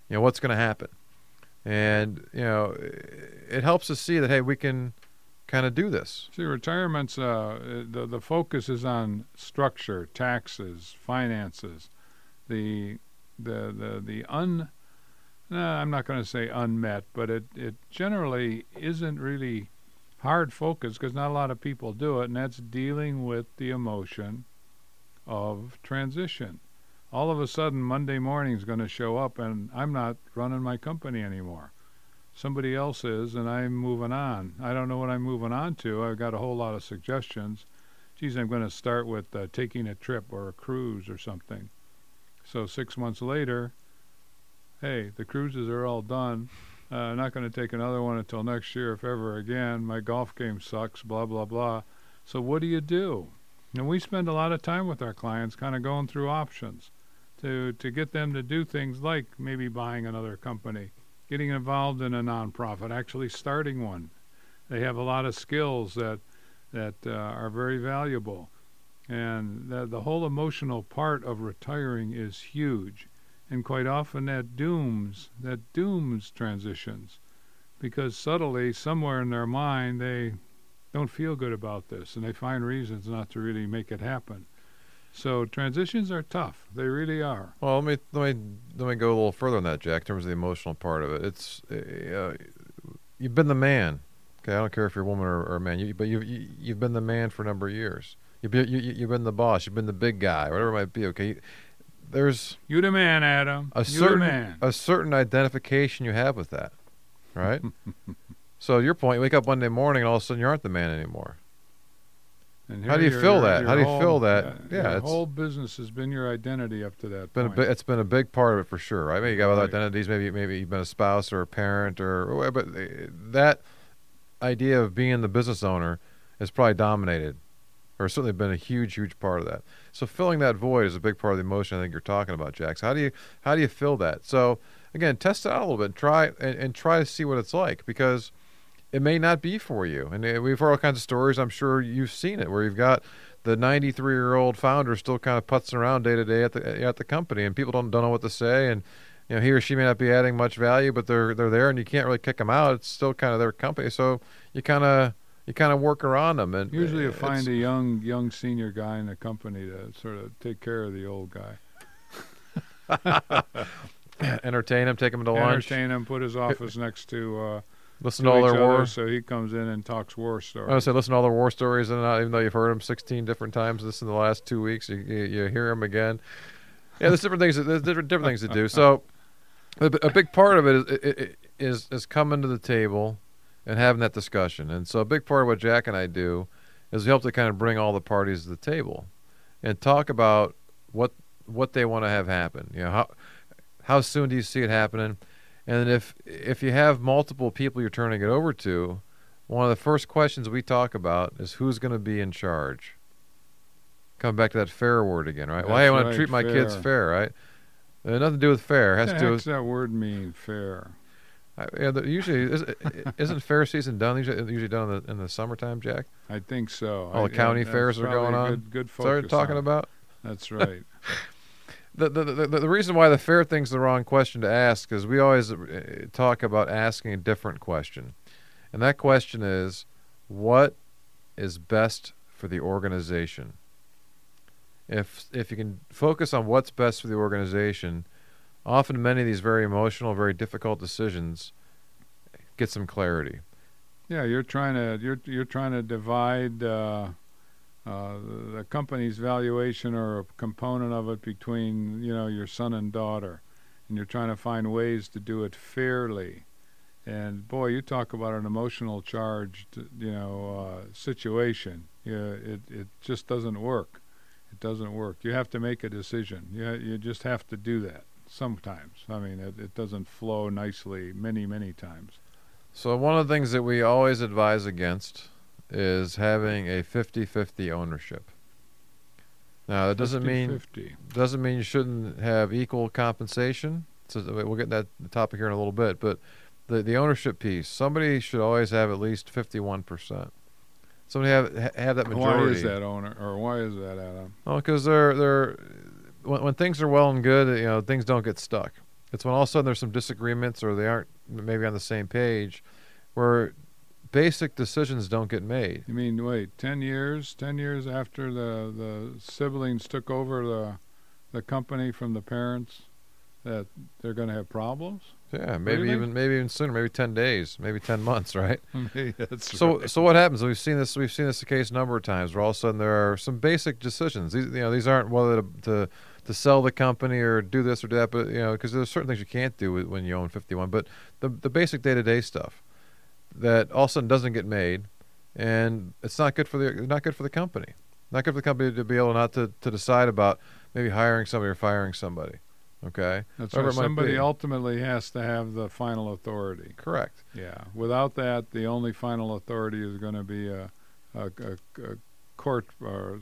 You know what's going to happen, and you know it helps us see that hey, we can kind of do this. See, retirement's uh, the the focus is on structure, taxes, finances, the the the the un. I'm not going to say unmet, but it it generally isn't really hard focus because not a lot of people do it, and that's dealing with the emotion of transition. All of a sudden, Monday morning is going to show up, and I'm not running my company anymore somebody else is, and I'm moving on. I don't know what I'm moving on to. I've got a whole lot of suggestions. Geez, I'm going to start with uh, taking a trip or a cruise or something. So six months later, hey, the cruises are all done. Uh, I'm not going to take another one until next year, if ever again. My golf game sucks, blah, blah, blah. So what do you do? And we spend a lot of time with our clients kind of going through options to, to get them to do things like maybe buying another company getting involved in a nonprofit, actually starting one. They have a lot of skills that that uh, are very valuable, and the, the whole emotional part of retiring is huge, and quite often that dooms that dooms transitions, because subtly somewhere in their mind they don't feel good about this, and they find reasons not to really make it happen. So transitions are tough; they really are. Well, let me let me let me go a little further on that, Jack. In terms of the emotional part of it, it's uh, you've been the man. Okay, I don't care if you're a woman or, or a man, you, but you've you, you've been the man for a number of years. You've been you, you- you've been the boss. You've been the big guy, whatever it might be. Okay, there's You the man, Adam. a you certain the man. a certain identification you have with that, right? [laughs] so, your point, you wake up Monday morning and all of a sudden you aren't the man anymore. And How do you your- feel that? How do you whole- feel that? Yeah, Yeah, it's- whole business has been your identity up to that been point. bi- it's been a big part of it for sure, right? Maybe you got other Right. identities. Maybe maybe you've been a spouse or a parent or, but that idea of being the business owner has probably dominated, or certainly been a huge huge part of that. So filling that void is a big part of the emotion I think you're talking about, Jack. So how do you how do you fill that? So again, test it out a little bit, try and, and try to see what it's like because it may not be for you. And uh, we've heard all kinds of stories. I'm sure you've seen it where you've got the 93 year old founder still kind of putzing around day to day at the at the company, and people don't don't know what to say, and you know he or she may not be adding much value, but they're they're there, and you can't really kick them out. It's still kind of their company, so you kind of you kind of work around them, and Usually, you find a young young senior guy in the company to sort of take care of the old guy, [laughs] entertain them, take them to lunch, entertain him, put his office next to uh, listen to to all their other, war. so he comes in and talks war stories. I say listen to all their war stories, and not, even though you've heard them 16 different times this in the last two weeks, you, you, you hear them again. Yeah, there's different things. There's different different things to do. So, a, a big part of it is, is is is coming to the table and having that discussion. And so, a big part of what Jack and I do is we help to kind of bring all the parties to the table and talk about what what they want to have happen. You know, how how soon do you see it happening? And if if you have multiple people you're turning it over to, one of the first questions we talk about is who's going to be in charge. Coming back to that fair word again, right? well, hey, I want right, to treat my kids fair. fair, right? It has nothing to do with fair. It has What to do with that word mean? Fair. I- yeah, the, usually isn't, fair season done usually, usually done in the, in the summertime, Jack? I think so. All I- the county that's fairs are going on. Good, good Is that what you're focus talking on about? That's right. [laughs] The, the, the, the reason why the fair thing's the wrong question to ask is we always uh, talk about asking a different question. And that question is what is best for the organization? If if you can focus on what's best for the organization, often many of these very emotional, very difficult decisions get some clarity. Yeah, you're trying to you're you're trying to divide uh, uh, the company's valuation or a component of it between you know your son and daughter, and you're trying to find ways to do it fairly. And boy, you talk about an emotional charged you know uh, situation. Yeah, it it just doesn't work. It doesn't work. You have to make a decision. You you just have to do that sometimes. I mean, it, it doesn't flow nicely many many times. So one of the things that we always advise against is having a 50-50 ownership. Now that doesn't 50, mean doesn't mean you shouldn't have equal compensation. So we'll get that topic here in a little bit, but the the ownership piece, somebody should always have at least 51%. Somebody have have that majority. Why is that owner, or why is that, Adam? Well, because they're they're when, when things are well and good, you know, things don't get stuck. It's when all of a sudden there's some disagreements or they aren't maybe on the same page, where basic decisions don't get made. You mean wait, ten years? Ten years after the the siblings took over the the company from the parents, that they're going to have problems? Yeah, maybe even maybe even sooner, maybe ten days, maybe ten months, right? [laughs] That's So right. so what happens? We've seen this. We've seen this the case a number of times. Where all of a sudden there are some basic decisions. These you know these aren't whether to to, to sell the company or do this or do that, but you know because there's certain things you can't do when you own 51. But the the basic day to day stuff that all of a sudden doesn't get made, and it's not good for the not good for the company. Not good for the company to be able not to, to decide about maybe hiring somebody or firing somebody. Okay, That's whatever right. Somebody be. ultimately has to have the final authority. correct. Yeah. Without that, the only final authority is going to be a, a, a, a court or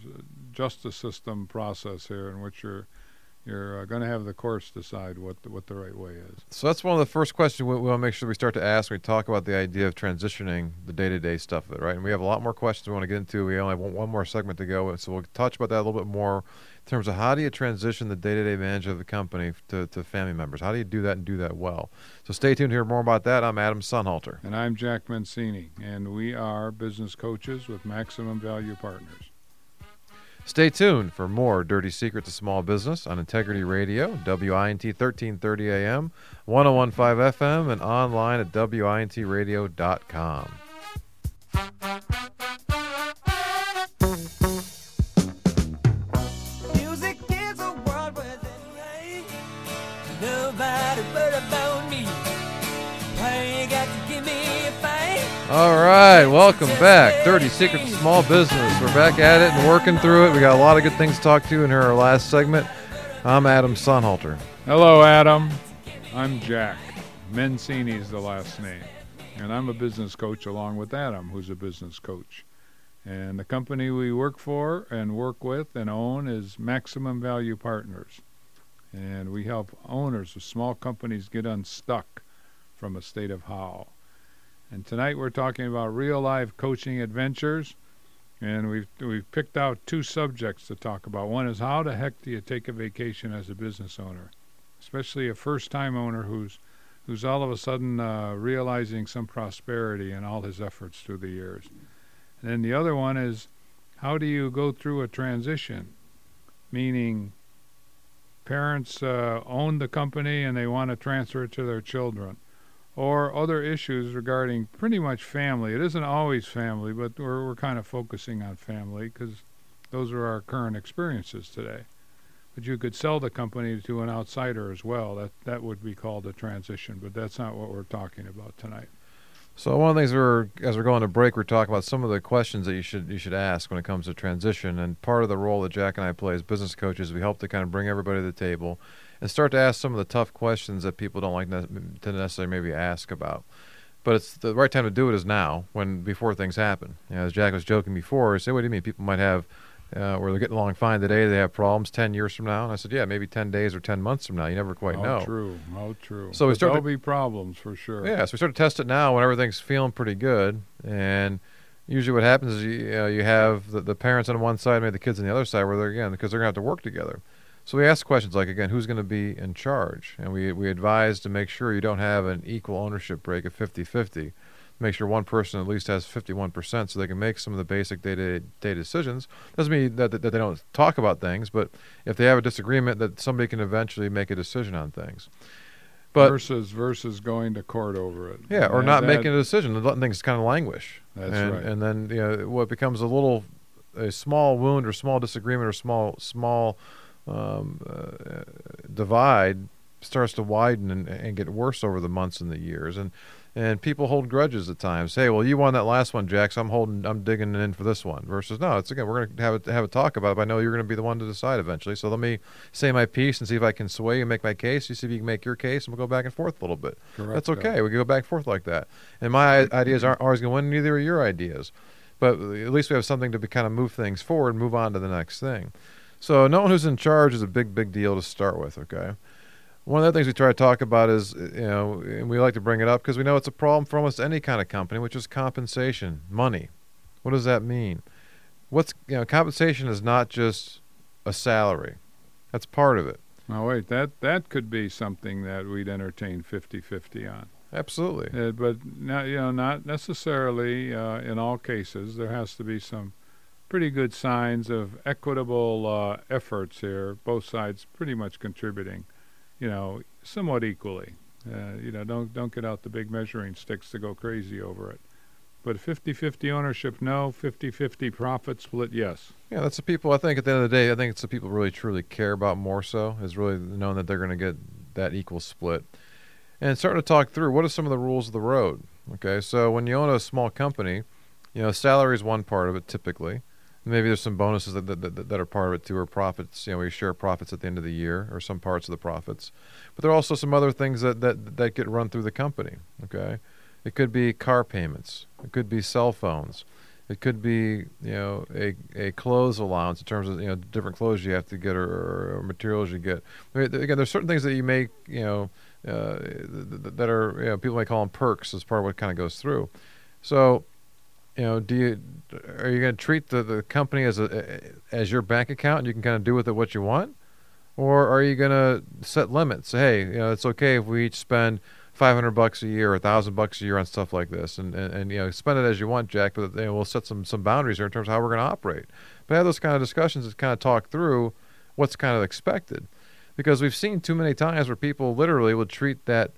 justice system process here, in which you're you're uh, going to have the courts decide what the, what the right way is. So that's one of the first questions we, we want to make sure we start to ask when we talk about the idea of transitioning the day-to-day stuff of it, right? And we have a lot more questions we want to get into. We only have one, more segment to go, so we'll touch about that a little bit more in terms of how do you transition the day-to-day manager of the company to, to family members? How do you do that and do that well? So stay tuned to hear more about that. I'm Adam Sonnhalter. And I'm Jack Mancini, and we are business coaches with Maximum Value Partners. Stay tuned for more Dirty Secrets of Small Business on Integrity Radio, WINT 1330 AM, 1015 FM, and online at WINTradio.com. All right, welcome back. Dirty Secrets of Small Business. We're back at it and working through it. We got a lot of good things to talk to in our last segment. I'm Adam Sonnhalter. Hello, Adam. I'm Jack. Mancini is the last name. And I'm a business coach along with Adam, who's a business coach. And the company we work for and work with and own is Maximum Value Partners. And we help owners of small companies get unstuck from a state of how. And tonight we're talking about real life coaching adventures. And we've we've picked out two subjects to talk about. One is how the heck do you take a vacation as a business owner? especially a first-time owner who's who's all of a sudden uh, realizing some prosperity in all his efforts through the years. And then the other one is how do you go through a transition, meaning parents uh, own the company and they want to transfer it to their children, or other issues regarding pretty much family. It isn't always family, but we're we're kind of focusing on family because those are our current experiences today but you could sell the company to an outsider as well. That that would be called a transition, but that's not what we're talking about tonight. So one of the things we're as we're going to break, we're talking about some of the questions that you should you should ask when it comes to transition. And part of the role that Jack and I play as business coaches, we help to kind of bring everybody to the table and start to ask some of the tough questions that people don't like ne- to necessarily maybe ask about. But it's the right time to do it is now, when before things happen. You know, as Jack was joking before, he said, "What do you mean? People might have." Uh, where they're getting along fine today, they have problems ten years from now. And I said, yeah, maybe ten days or ten months from now. You never quite how know. true, how true. So we But start there'll to- be problems for sure. Yeah, so we start to test it now when everything's feeling pretty good, and usually what happens is you, uh, you have the, the parents on one side, maybe the kids on the other side, where they're again because they're gonna have to work together. So we ask questions like again, who's going to be in charge, and we we advise to make sure you don't have an equal ownership break of 50-50. Make sure one person at least has 51% so they can make some of the basic day-to-day decisions. Doesn't mean that, that, that they don't talk about things, but if they have a disagreement, that somebody can eventually make a decision on things. But versus versus going to court over it. yeah, or That- not that- making a decision and letting things kind of languish. That's and, right. And then you know what becomes a little, a small wound or small disagreement or small small um, uh, divide starts to widen and, and get worse over the months and the years. And and people hold grudges at times. Hey, well, you won that last one, Jack. So I'm holding, I'm digging in for this one. Versus, no, it's again, we're gonna have a, have a talk about it. But I know you're gonna be the one to decide eventually. So let me say my piece and see if I can sway you make my case. You see if you can make your case, and we'll go back and forth a little bit. Correct That's that. okay. We can go back and forth like that. And my ideas aren't always going to win, neither are your ideas. But at least we have something to be, kind of move things forward and move on to the next thing. So knowing who's in charge is a big, big deal to start with, okay? One of the things we try to talk about is, you know, and we like to bring it up because we know it's a problem for almost any kind of company, which is compensation, money. What does that mean? What's, you know, compensation is not just a salary. That's part of it. Now wait, that that could be something that we'd entertain 50-50 on. Absolutely. Uh, but not, you know, not necessarily uh, in all cases. There has to be some pretty good signs of equitable uh, efforts here, both sides pretty much contributing, you know, somewhat equally. Uh, you know, don't don't get out the big measuring sticks to go crazy over it. But 50-50 ownership, no. 50-50 profit split, yes. Yeah, that's the people. I think at the end of the day, I think it's the people really truly care about more so is really knowing that they're going to get that equal split, and starting to talk through what are some of the rules of the road. Okay, so when you own a small company, you know salary is one part of it typically. Maybe there's some bonuses that, that, that, that are part of it too, or profits. You know, we share profits at the end of the year, or some parts of the profits. But there are also some other things that, that, that get run through the company. Okay, it could be car payments. It could be cell phones. It could be, you know, a, a clothes allowance in terms of you know different clothes you have to get or, or, materials you get. I mean, again, there's certain things that you make, you know, uh, th- th- that are you know people may call them perks as part of what kind of goes through. So, you know, do you are you going to treat the, the company as a as your bank account and you can kind of do with it what you want, or are you going to set limits? Hey, you know, it's okay if we each spend 500 bucks a year or 1000 bucks a year on stuff like this and, and, and you know spend it as you want jack but you know, we'll set some some boundaries here in terms of how we're going to operate. But have those kind of discussions to kind of talk through what's kind of expected. Because we've seen too many times where people literally would treat that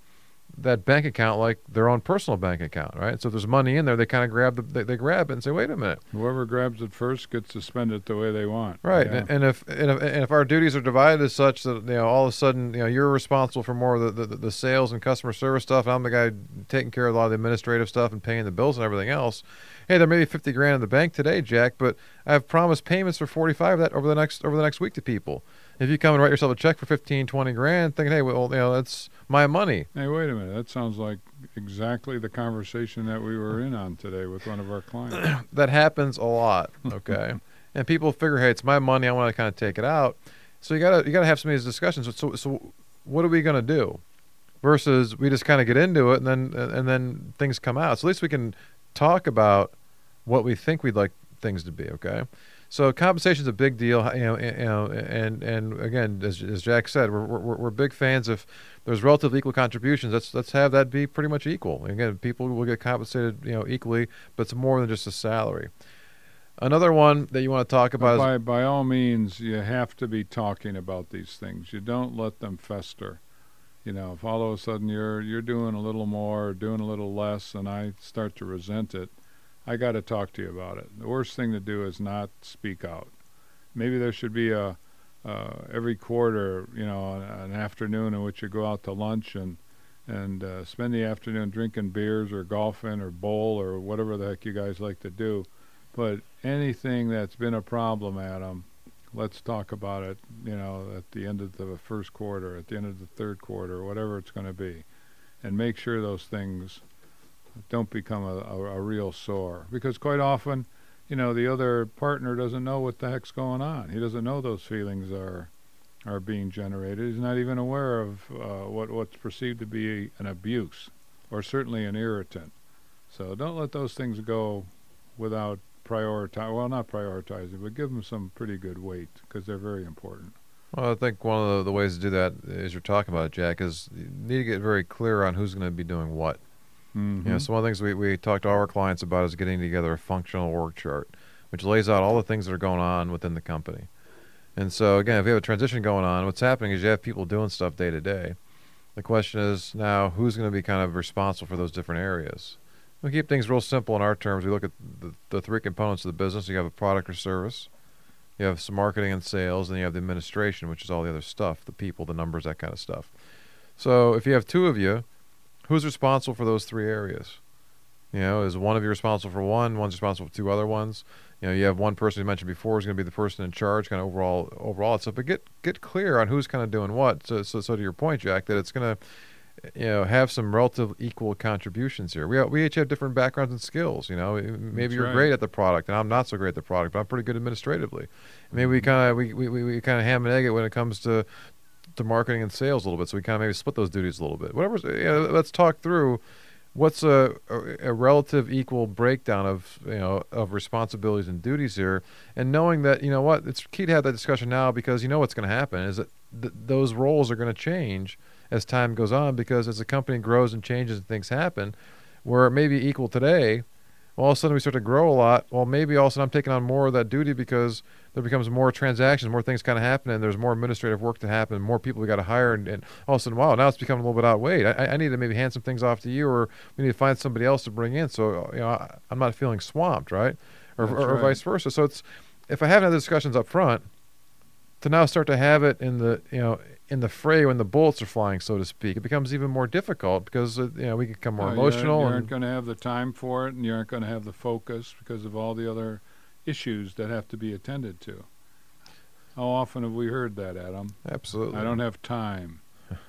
that bank account like their own personal bank account right so if there's money in there they kind of grab the they, they grab it and say wait a minute Whoever grabs it first gets to spend it the way they want. Right, Yeah. and, and if and if and if our duties are divided as such that you know all of a sudden you know you're responsible for more of the, the, the sales and customer service stuff, and I'm the guy taking care of a lot of the administrative stuff and paying the bills and everything else. Hey, there may be fifty grand in the bank today, Jack, but I've promised payments for forty five of that over the next over the next week to people. If you come and write yourself a check for 15, 20 grand, thinking, hey, well, you know, that's my money. Hey, wait a minute. That sounds like exactly the conversation that we were in on today with one of our clients. [clears throat] that happens a lot [laughs] okay? And people figure hey it's my money. I want to kind of take it out. So you gotta you gotta have some of these discussions. So so what are we gonna do? Versus we just kind of get into it and then and then things come out. So at least we can talk about what we think we'd like things to be okay so compensation is a big deal you know, you know and and again as, as jack said we're, we're, we're big fans of there's relatively equal contributions let's let's have that be pretty much equal again people will get compensated you know equally but it's more than just a salary another one that you want to talk about by by all means, you have to be talking about these things. You don't let them fester. You know, if all of a sudden you're you're doing a little more or doing a little less, and I start to resent it, I got to talk to you about it. The worst thing to do is not speak out. Maybe there should be a uh, every quarter, you know, an, afternoon in which you go out to lunch and and uh, spend the afternoon drinking beers or golfing or bowl or whatever the heck you guys like to do. But anything that's been a problem, Adam, let's talk about it. You know, at the end of the first quarter, at the end of the third quarter, whatever it's going to be, and make sure those things don't become a, a, a real sore. Because quite often, you know, the other partner doesn't know what the heck's going on. He doesn't know those feelings are are being generated. He's not even aware of uh, what what's perceived to be an abuse, or certainly an irritant. So don't let those things go without prioritize. Well, not prioritizing, but give them some pretty good weight because they're very important. well i think one of the, the ways to do that as you're talking about jack is you need to get very clear on who's going to be doing what Mm-hmm. You know, so one of the things we, we talk to our clients about is getting together a functional org chart, which lays out all the things that are going on within the company. And so again, if you have a transition going on, what's happening is you have people doing stuff day to day. The question is now who's going to be kind of responsible for those different areas. We keep things real simple in our terms. We look at the, the three components of the business. You have a product or service, you have some marketing and sales, and you have the administration, which is all the other stuff, the people, the numbers, that kind of stuff. So if you have two of you, who's responsible for those three areas? You know, is one of you responsible for one? One's responsible for two other ones. You know, you have one person you mentioned before is going to be the person in charge, kind of overall, overall. So, but get get clear on who's kind of doing what. So, so, so to your point, Jack, that it's going to, you know, have some relative equal contributions here. We we each have different backgrounds and skills. You know, maybe That's you're right. great at the product, and I'm not so great at the product, but I'm pretty good administratively. Maybe we mm-hmm. kind of we, we, we, we kind of ham and egg it when it comes to to marketing and sales a little bit. So we kind of maybe split those duties a little bit. Whatever. You know, let's talk through what's a, a, relative equal breakdown of you know of responsibilities and duties here, and knowing that you know what it's key to have that discussion now because you know what's going to happen is that th- those roles are going to change as time goes on because as the company grows and changes and things happen, where it may be equal today. All of a sudden, we start to grow a lot. Well, maybe all of a sudden I'm taking on more of that duty because there becomes more transactions, more things kind of happen, and there's more administrative work to happen, more people we got to hire, and, and all of a sudden, wow, now it's becoming a little bit outweighed. I, I need to maybe hand some things off to you, or we need to find somebody else to bring in. So you know, I, I'm not feeling swamped, right? Or, or, or right. vice versa. So it's if I haven't had the discussions up front, to now start to have it in the you know in the fray when the bullets are flying, so to speak, it becomes even more difficult because uh, you know we become more you aren't- emotional. You and, aren't going to have the time for it, and you aren't going to have the focus because of all the other issues that have to be attended to. How often have we heard that, Adam? absolutely. I don't have time. [laughs]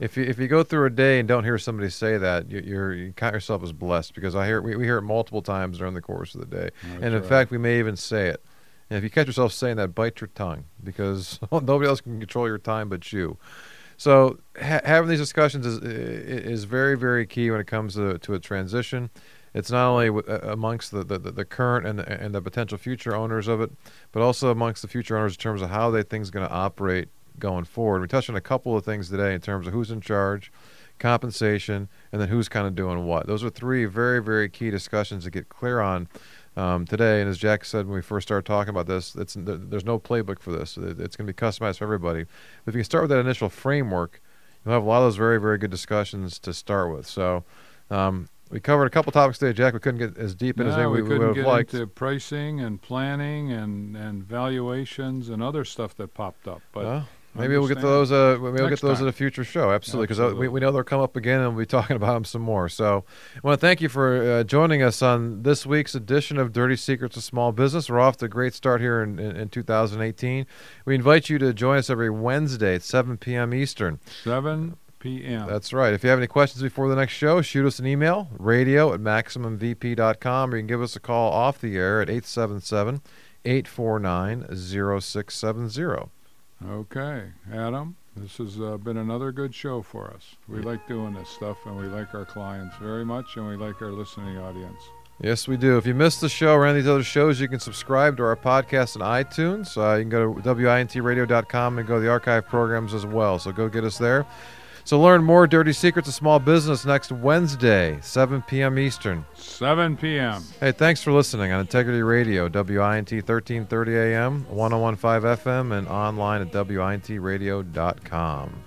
If you if you go through a day and don't hear somebody say that, you, you're you count yourself as blessed because I hear we, we hear it multiple times during the course of the day, and in right. fact we may even say it. And if you catch yourself saying that, bite your tongue because [laughs] nobody else can control your time but you. So ha- having these discussions is is very very key when it comes to to a transition. It's not only w- amongst the, the, the current and the, and the potential future owners of it, but also amongst the future owners in terms of how they things going to operate going forward. We touched on a couple of things today in terms of who's in charge, compensation, and then who's kind of doing what. Those are three very very key discussions to get clear on um, today. And as Jack said when we first started talking about this, there's no playbook for this. It's going to be customized for everybody. But if you can start with that initial framework, you'll have a lot of those very, very good discussions to start with. So um, we covered a couple topics today, Jack. We couldn't get as deep in as No, we, we we couldn't would have get liked. into pricing and planning and, and valuations and other stuff that popped up. But Well, maybe we'll get to those. Uh, maybe we'll get to those time. at a future show. Absolutely, because we, we know they'll come up again, and we'll be talking about them some more. So, I want to thank you for uh, joining us on this week's edition of Dirty Secrets of Small Business. We're off to a great start here in, in, in 2018. We invite you to join us every Wednesday at 7 p.m. Eastern. 7 p.m. That's right. If you have any questions before the next show, shoot us an email, radio at maximumvp.com, or you can give us a call off the air at 877 849 0670. Okay, Adam, this has uh, been another good show for us. We like doing this stuff, and we like our clients very much, and we like our listening audience. Yes, we do. If you missed the show or any of these other shows, you can subscribe to our podcast on iTunes. Uh, you can go to wintradio.com and go to the archive programs as well. So go get us there. So learn more dirty secrets of small business next Wednesday, 7 p.m. Eastern. 7 p.m. Hey, thanks for listening on Integrity Radio, WINT 1330 AM, 1015 FM, and online at wintradio.com.